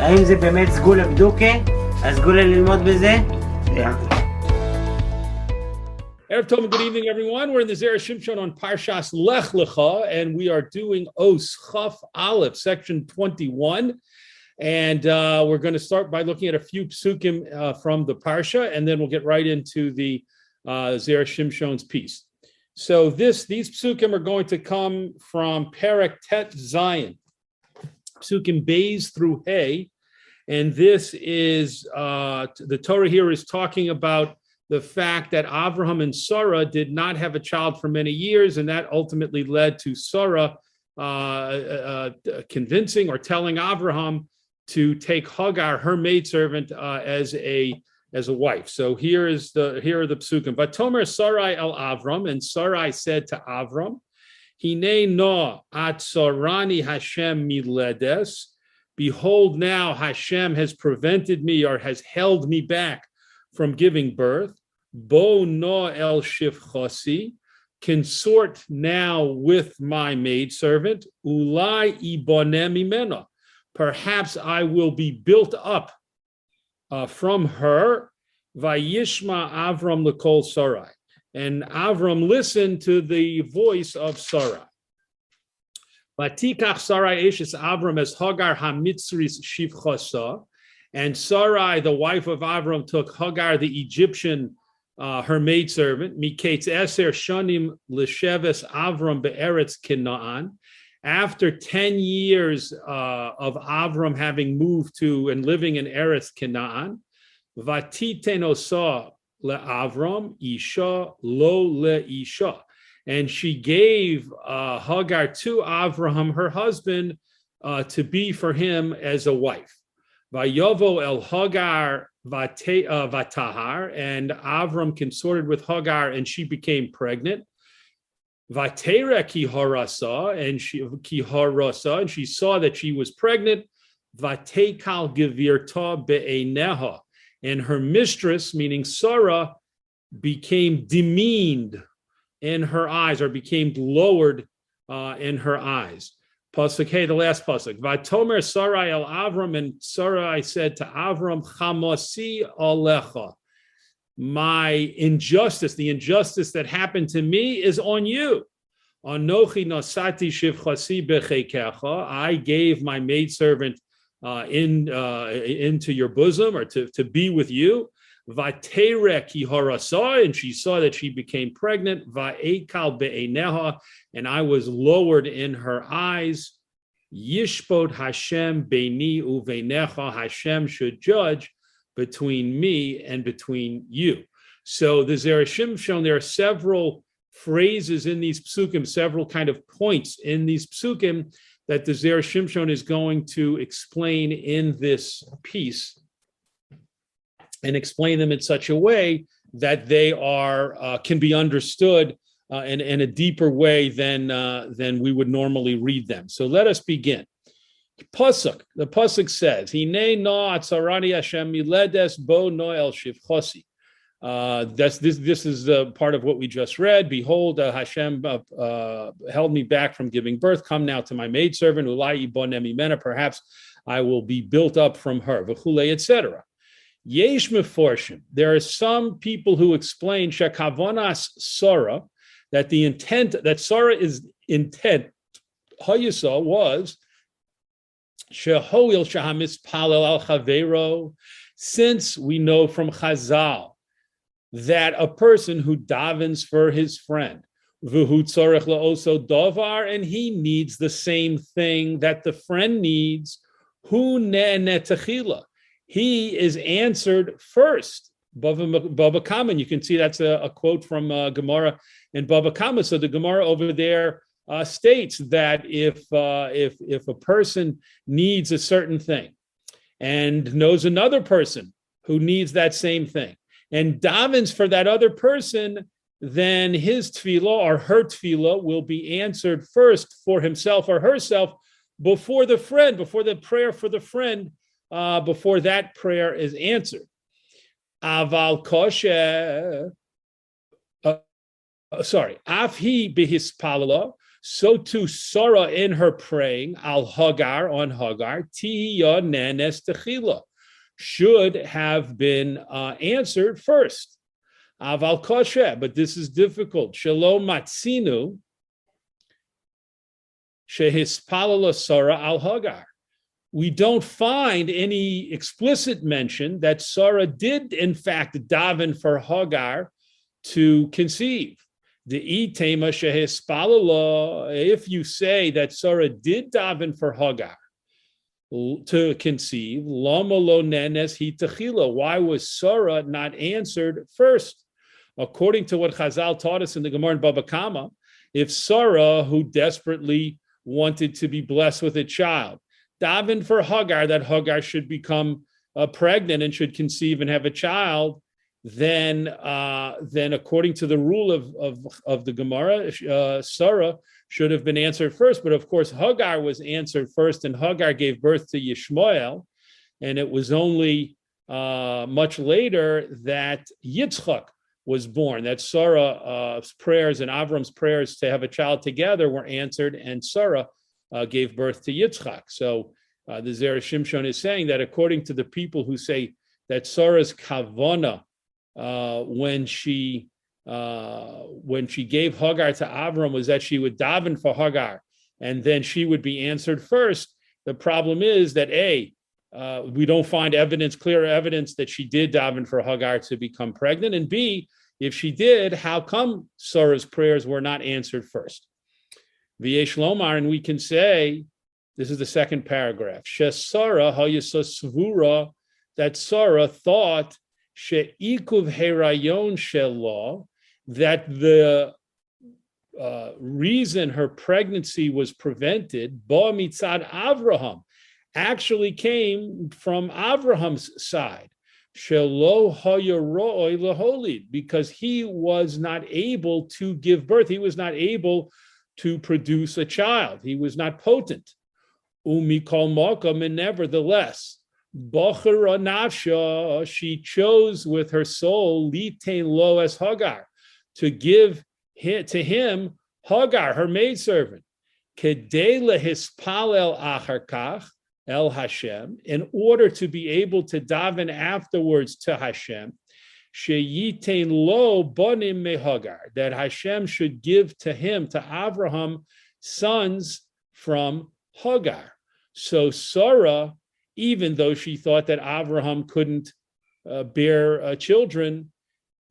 האם זה באמת סגולה בדוקה? הסגולה ללמוד בזה? Erev Tov, good evening, everyone. We're in the Zera Shimshon on Parshas Lech Lecha, and we are doing Os Chaf Aleph, section 21. And uh, we're going to start by looking at a few psukim uh, from the Parsha, and then we'll get right into the uh, Zera Shimshon's piece. So this these psukim are going to come from Perek Tet Zion, psukim Bays through Hay, and this is uh, the Torah here is talking about the fact that Avraham and Sarah did not have a child for many years, and that ultimately led to Sarah uh, uh, convincing or telling Avraham to take Hagar, her maidservant, uh, as a as a wife. So here is the here are the psukim. But Tomer Sarai el Avram, and Sarai said to Avram, Hine no at Sarani Hashem miledes. Behold, now Hashem has prevented me or has held me back from giving birth. Bo no el shifchasi, consort now with my maidservant, ulai ibonem imena. Perhaps I will be built up uh, from her, vayishma Avram lekol Sarai. And Avram listened to the voice of Sarai. Vatikach Sarai eshes Avram as Hagar hamitzris shivchasa. And Sarai, the wife of Avram, took Hagar, the Egyptian uh, her maidservant, Miketz Eser Shanim Lisheves Avram Be'eretz Kinaan. After 10 years uh, of Avram having moved to and living in Eretz Canaan, Vatitenosa le Avram Isha lo le Isha. And she gave uh, Hagar to Avram, her husband, uh, to be for him as a wife. Vayovo el Hagar uh, Vatahar, and Avram consorted with Hagar, and she became pregnant. Vatera kiharasa, and she kiharasa, and she saw that she was pregnant. Vatekal gevirta be'eneha, and her mistress, meaning Sarah, became demeaned in her eyes, or became lowered uh, in her eyes. Pasuk, hey, the last pasuk. Vatomer Sarai el Avram, and Sarai said to Avram, Chamasi alecha. My injustice, the injustice that happened to me, is on you. Anochi nasati shivchasi bechekecha. I gave my maidservant uh, in uh, into your bosom, or to, to be with you. Vaterek harasa, and she saw that she became pregnant. Vaekal be'eneha, and I was lowered in her eyes. Yishbot Hashem beini uvenecha. Hashem should judge between me and between you. So the Zera Shimshon there are several phrases in these psukim, several kind of points in these psukim that the Zera Shimshon is going to explain in this piece and explain them in such a way that they are uh, can be understood uh, in, in a deeper way than uh, than we would normally read them. So let us begin. Pasuk, the pasuk says, "Hine no atzarani Hashem miledes bo noel shivchosi." Uh, that's this. This is uh, part of what we just read. Behold, uh, Hashem uh, uh, held me back from giving birth. Come now to my maidservant, ulai bonemi mena. Perhaps I will be built up from her. Etc. Yesh meforshim. There are some people who explain shekavonas Sarah that the intent that Sarah is intent Hayisa was shehoil shahamis palel al chavero. Since we know from Chazal that a person who davens for his friend v'hu tzorech la'oso davar, and he needs the same thing that the friend needs. Hu ne he is answered first. Baba, Baba Kama, you can see that's a, a quote from uh, Gemara in Baba Kama. So the Gemara over there uh, states that if uh, if if a person needs a certain thing and knows another person who needs that same thing and davens for that other person, then his tefillah or her tefillah will be answered first for himself or herself before the friend, before the prayer for the friend uh, before that prayer is answered. Aval uh, uh, sorry, afhi bihispalala, So too Sarah in her praying al Hagar on Hagar tiya nenes techila should have been uh, answered first. Aval but this is difficult. Shalom matzinu shehispalala Sarah al Hagar. We don't find any explicit mention that Sarah did, in fact, daven for Hagar to conceive. The itema. If you say that Sarah did daven for Hagar to conceive, lama lo nenes hitachila. Why was Sarah not answered first? According to what Chazal taught us in the Gemara in Baba Kama, if Sarah, who desperately wanted to be blessed with a child, daven for Hagar that Hagar should become uh, pregnant and should conceive and have a child, then uh, then according to the rule of of, of the Gemara, uh, Sarah should have been answered first. But of course, Hagar was answered first, and Hagar gave birth to Yishmael, and it was only uh, much later that Yitzchak was born. That Sarah's prayers and Avram's prayers to have a child together were answered, and Sarah uh, gave birth to Yitzchak. So uh, the Zera Shimshon is saying that according to the people who say that Sarah's kavana uh, when she uh, when she gave Hagar to Avram was that she would daven for Hagar, and then she would be answered first. The problem is that a uh, we don't find evidence, clear evidence that she did daven for Hagar to become pregnant, and b if she did, how come Sarah's prayers were not answered first? V'yesh lomar, and we can say this is the second paragraph. Shesara hayasasvura that Sarah thought she'ikuv herayon shelo that the uh, reason her pregnancy was prevented, ba mitzad Avraham, actually came from Avraham's side. Shelo hayaroi leholid, because he was not able to give birth. He was not able to produce a child. He was not potent. Umikol makam, and nevertheless, Bachara nafsha, she chose with her soul litain lo as Hagar to give to him Hagar, her maidservant, kedela hispalel acharkach el Hashem, in order to be able to daven afterwards to Hashem, sheyitain lo bonim mehagar, that Hashem should give to him, to Abraham, sons from Hagar. So Sarah, even though she thought that Abraham couldn't uh, bear uh, children,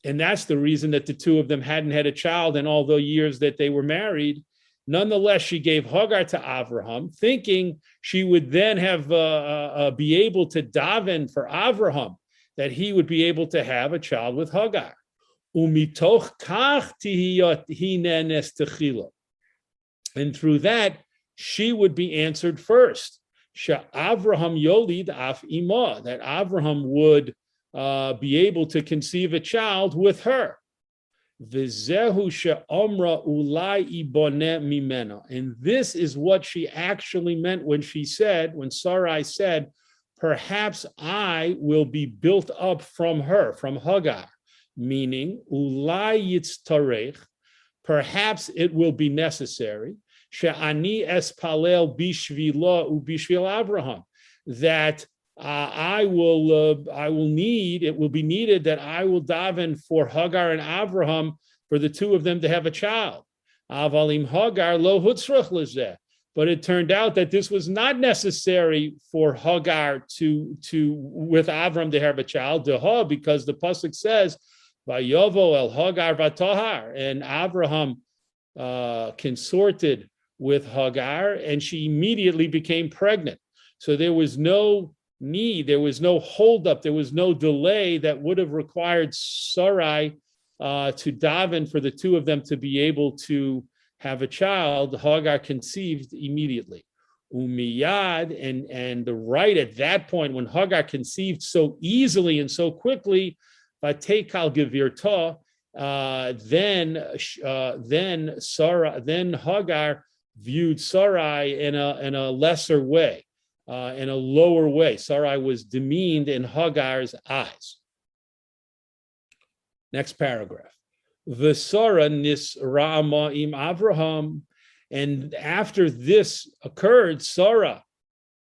and that's the reason that the two of them hadn't had a child in all the years that they were married. Nonetheless, she gave Hagar to Avraham, thinking she would then have uh, uh, uh be able to daven for Avraham, that he would be able to have a child with Hagar. And through that, she would be answered first. Avraham yolid af that Avraham would uh, be able to conceive a child with her. And this is what she actually meant when she said, when Sarai said, perhaps I will be built up from her, from Hagar, meaning ulai yitztarech, perhaps it will be necessary, she'ani espalel bishvila ubishvil Abraham, that uh, I will uh, I will need it will be needed that I will daven for Hagar and Abraham for the two of them to have a child. Avalim Hagar lo hutzrach But it turned out that this was not necessary for Hagar to to with Avram to have a child, Deha, because the pasuk says, "Vayovo el Hagar vatahar," and Abraham uh, consorted with Hagar, and she immediately became pregnant. So there was no need. There was no holdup. There was no delay that would have required Sarai uh, to daven for the two of them to be able to have a child. Hagar conceived immediately. Umiyad, and and the right at that point when Hagar conceived so easily and so quickly, Vatekal Gevirta, uh, then uh, then Sarah, then Hagar viewed Sarai in a in a lesser way uh, in a lower way. Sarai was demeaned in Hagar's eyes. Next paragraph. Vesara nis ra'ama im Avraham, And after this occurred, Sarah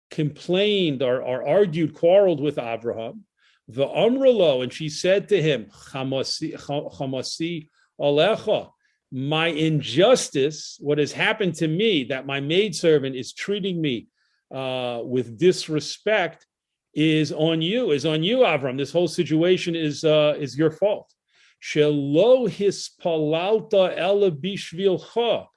complained or, or argued, quarreled with Abraham. The Amralo, and she said to him, Chamasi Alecha, my injustice, what has happened to me, that my maidservant is treating me uh, with disrespect, is on you, is on you, Avram. This whole situation is uh, is your fault. Shelo hispalalta ela bishvilcha,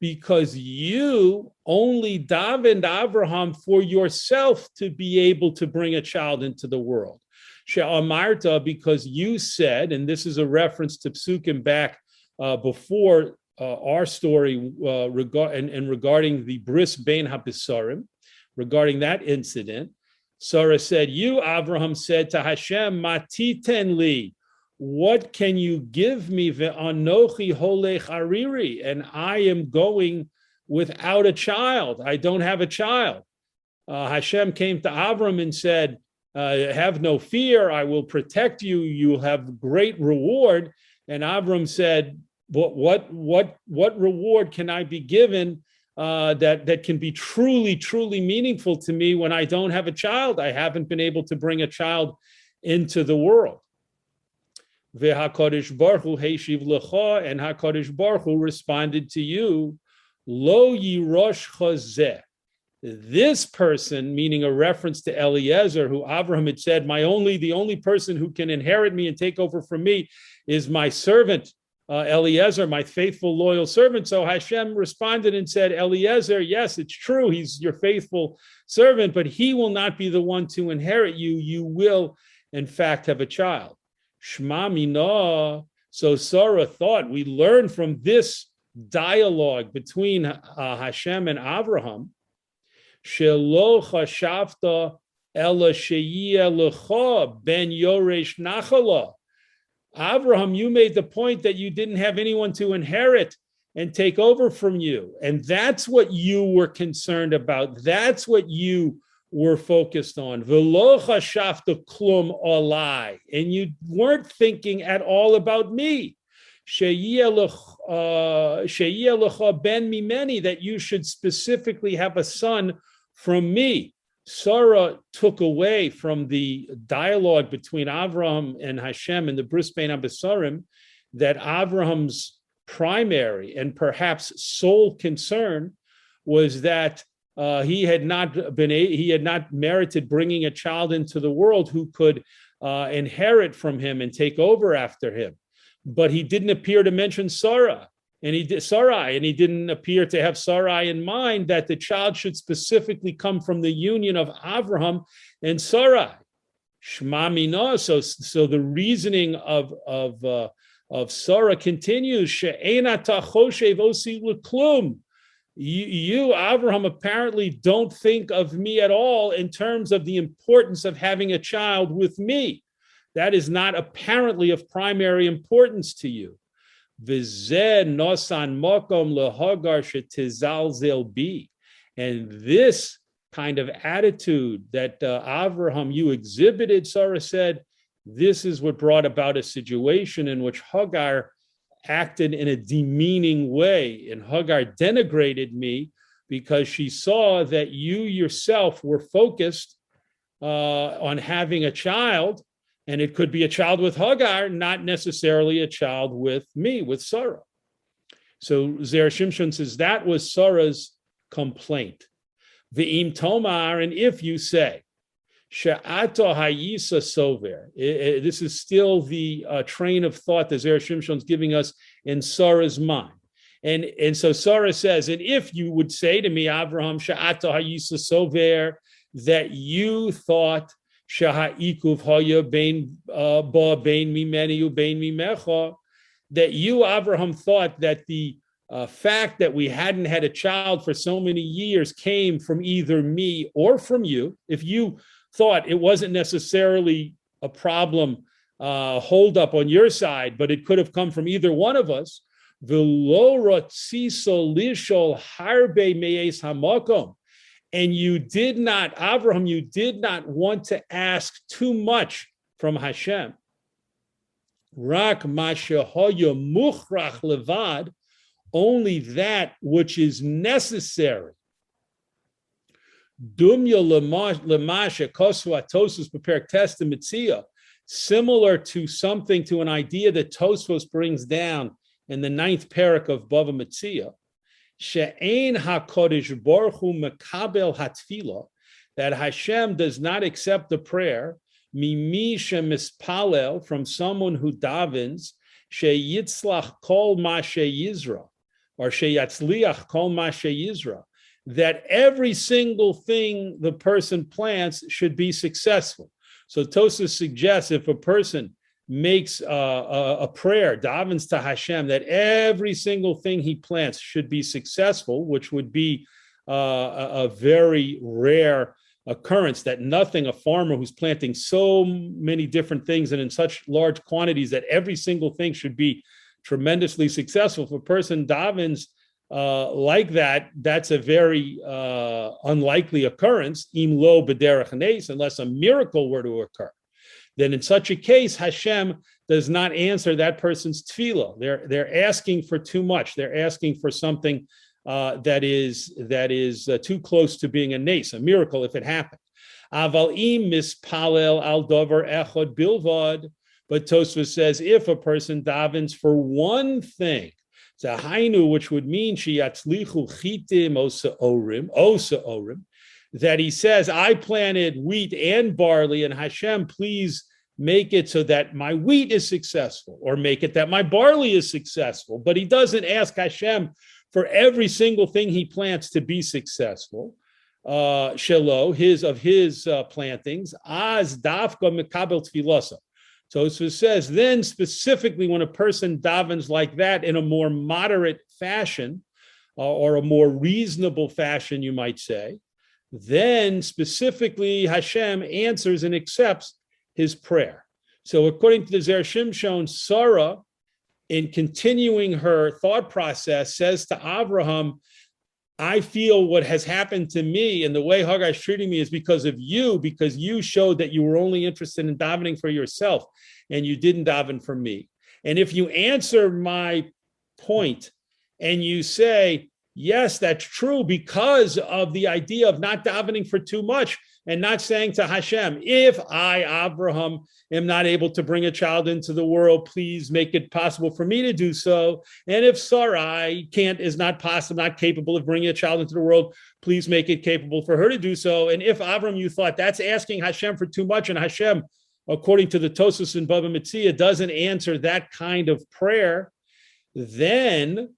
because you only davened Abraham for yourself to be able to bring a child into the world. She'amarta, because you said, and this is a reference to psukim back uh, before uh, our story uh, regard and, and, regarding the bris bein habisarim, regarding that incident, Sarah said, "You, Abraham, said to Hashem, Matiten li, what can you give me? Ve'anochi holech ariri, and I am going without a child. I don't have a child." Uh, Hashem came to Avram and said, uh, "Have no fear. I will protect you. You'll have great reward." And Avram said, what what what what reward can I be given uh, that that can be truly truly meaningful to me when I don't have a child? I haven't been able to bring a child into the world. V'hakadish Baruch Hu heishiv lecha, and Hakadosh Baruch Hu responded to you, Lo yirosh chazeh. This person, meaning a reference to Eliezer, who Abraham had said, "My only, the only person who can inherit me and take over from me is my servant uh, Eliezer, my faithful, loyal servant. So Hashem responded and said, Eliezer, yes, it's true. He's your faithful servant, but he will not be the one to inherit you. You will, in fact, have a child. Shma mina. So Sarah thought we learn from this dialogue between uh, Hashem and Abraham. Shelo chashavta ela lecha ben yoresh nachala Abraham, you made the point that you didn't have anyone to inherit and take over from you. And that's what you were concerned about. That's what you were focused on. klum olai. And you weren't thinking at all about me. Uh, ben mimeni, that you should specifically have a son from me. Sarah took away from the dialogue between Avram and Hashem and the Bris Bein Habisarim that Avram's primary and perhaps sole concern was that uh, he had not been a, he had not merited bringing a child into the world who could uh, inherit from him and take over after him. But he didn't appear to mention Sarah and he did Sarai, and he didn't appear to have Sarai in mind that the child should specifically come from the union of Abraham and Sarai. Shma mina. So, so the reasoning of of uh, of Sarah continues. She'ena tachoshev l'klum. You, you, Abraham, apparently don't think of me at all in terms of the importance of having a child with me. That is not apparently of primary importance to you. And this kind of attitude that uh, Avraham you exhibited, Sarah said, this is what brought about a situation in which Hagar acted in a demeaning way. And Hagar denigrated me because she saw that you yourself were focused uh, on having a child and it could be a child with Hagar, not necessarily a child with me, with Sarah. So Zer Shimshon says that was Sarah's complaint. Ve'im tomar, and if you say, Sha'ato hayisa sover. This is still the uh, train of thought that Zer Shimshon's giving us in Sarah's mind. And, and so Sarah says, and if you would say to me, Abraham, Sha'ato hayisa sover, that you thought ikuv haya bein uh, ba bein mimeni u bein mimecha, that you, Abraham, thought that the uh, fact that we hadn't had a child for so many years came from either me or from you. If you thought it wasn't necessarily a problem uh, hold up on your side, but it could have come from either one of us. and you did not, Abraham, you did not want to ask too much from Hashem. Rak mashahoya mukhrach levad, only that which is necessary. Dumya lemasha kosu atosus prepared testamitzia, similar to something to an idea that Tosfos brings down in the ninth parak of Bava Metzia. She'ein hakodesh baruch hu mekabel hatfila, that Hashem does not accept the prayer mimi mispalel from someone who davens sheyitzlach kol ma sheyizra or sheyatzliach kol ma sheyizra that every single thing the person plants should be successful. So Tosa suggests if a person makes a, a, a, prayer, davens to Hashem, that every single thing he plants should be successful, which would be uh, a, a, very rare occurrence that nothing, a farmer who's planting so many different things and in such large quantities that every single thing should be tremendously successful. If a person davens uh, like that, that's a very uh, unlikely occurrence, im lo b'derech unless a miracle were to occur. Then in such a case, Hashem does not answer that person's tefillah. They're, they're asking for too much. They're asking for something uh, that is that is uh, too close to being a nace, a miracle if it happened. Aval im mispalel al dover echod bilvad. But Tosfos says if a person davens for one thing, Zahainu, which would mean shiyatzlichu chitim osa orim, osa orim, that he says, I planted wheat and barley, and Hashem, please make it so that my wheat is successful, or make it that my barley is successful. But he doesn't ask Hashem for every single thing he plants to be successful. Uh, Shelo, his of his uh, plantings, az dafka mekabel tfilasa. So it says, then specifically when a person davens like that in a more moderate fashion, uh, or a more reasonable fashion, you might say, then specifically Hashem answers and accepts his prayer. So according to the Zer Shimshon, Sarah in continuing her thought process, says to Abraham, I feel what has happened to me and the way Hagar is treating me is because of you, because you showed that you were only interested in davening for yourself and you didn't daven for me. And if you answer my point and you say, yes, that's true because of the idea of not davening for too much, and not saying to Hashem, if I, Abraham, am not able to bring a child into the world, please make it possible for me to do so. And if Sarai can't, is not possible, not capable of bringing a child into the world, please make it capable for her to do so. And if Abraham, you thought that's asking Hashem for too much, and Hashem, according to the Tosfos and Baba Metzia, doesn't answer that kind of prayer, then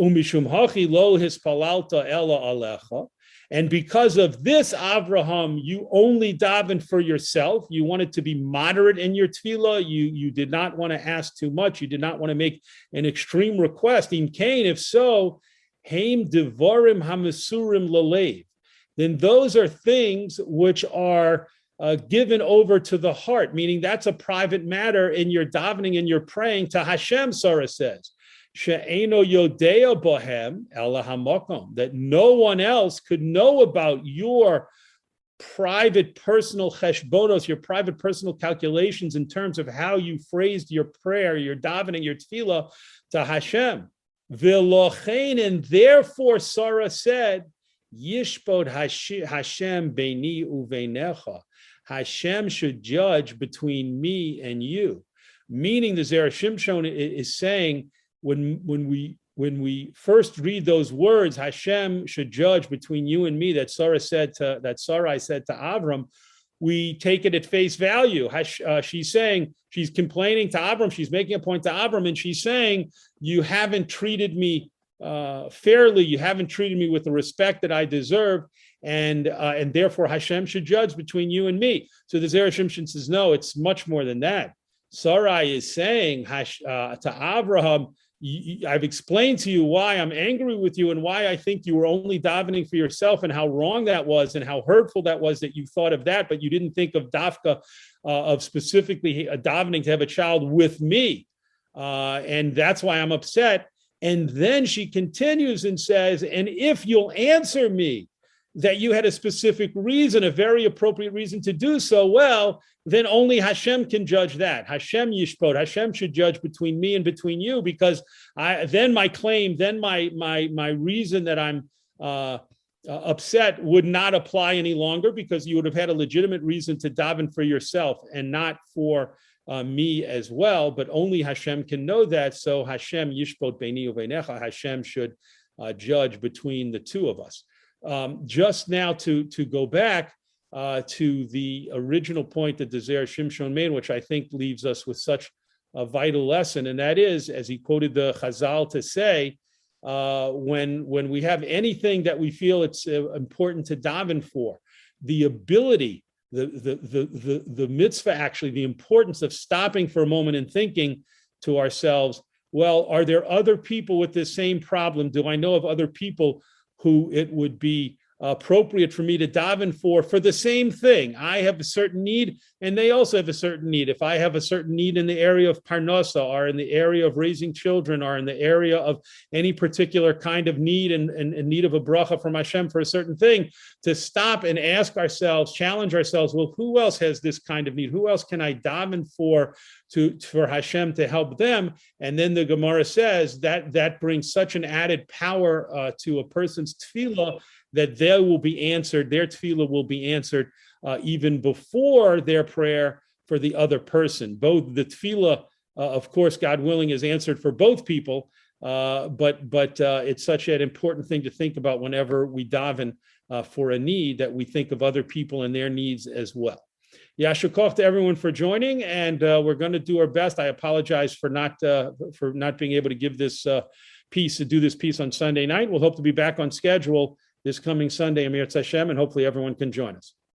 umishum hachi lo hispalalta ella alecha and because of this, Avraham, you only daven for yourself. You wanted to be moderate in your tefillah. You, you did not want to ask too much. You did not want to make an extreme request. In Cain, if so, haim devorim hamasurim lalev. Then those are things which are uh, given over to the heart, meaning that's a private matter in your davening and your praying to Hashem, Sarah says she'eno yodea bohem ela hamokom, that no one else could know about your private personal cheshbonos, your private personal calculations in terms of how you phrased your prayer, your davening, your tefillah to Hashem. V'lochein, and therefore Sarah said, Yishbod Hashem beini uveinecha. Hashem should judge between me and you. Meaning the Zera Shimshon is saying when when we when we first read those words, Hashem should judge between you and me. That Sarah said to that Sarai said to Avram, we take it at face value. Uh, she's saying she's complaining to Avram. She's making a point to Avram, and she's saying you haven't treated me uh, fairly. You haven't treated me with the respect that I deserve, and uh, and therefore Hashem should judge between you and me. So the Zerah says, no, it's much more than that. Sarai is saying uh, to Abraham, I've explained to you why I'm angry with you and why I think you were only davening for yourself and how wrong that was and how hurtful that was that you thought of that, but you didn't think of dafka, uh, of specifically uh, davening to have a child with me. Uh, and that's why I'm upset. And then she continues and says, And if you'll answer me, that you had a specific reason, a very appropriate reason to do so, well, then only Hashem can judge that. Hashem yishpot. Hashem should judge between me and between you, because I then my claim, then my my my reason that I'm uh, uh, upset would not apply any longer because you would have had a legitimate reason to daven for yourself and not for uh, me as well. But only Hashem can know that. So Hashem yishpot beini uveinecha. Hashem should uh, judge between the two of us. Um, just now to to go back uh, to the original point that Zer Shimshon made, which I think leaves us with such a vital lesson, and that is, as he quoted the Chazal to say, uh, when when we have anything that we feel it's uh, important to daven for, the ability, the, the the the the mitzvah, actually, the importance of stopping for a moment and thinking to ourselves, well, are there other people with this same problem? Do I know of other people who it would be appropriate for me to daven for for the same thing. I have a certain need, and they also have a certain need. If I have a certain need in the area of parnasa, or in the area of raising children, or in the area of any particular kind of need and, and, and need of a bracha from Hashem for a certain thing, to stop and ask ourselves, challenge ourselves, well, who else has this kind of need? Who else can I daven for to for Hashem to help them? And then the Gemara says that that brings such an added power uh, to a person's tefillah that they will be answered, their tefillah will be answered uh, even before their prayer for the other person. Both the tefillah, uh, of course, God willing, is answered for both people, uh, but but uh, it's such an important thing to think about whenever we daven uh, for a need that we think of other people and their needs as well. Yashukov to everyone for joining, and uh, we're going to do our best. I apologize for not for not being able to give this piece to do this piece on Sunday night. We'll hope to be back on schedule this coming Sunday, Amir Hashem, and hopefully everyone can join us.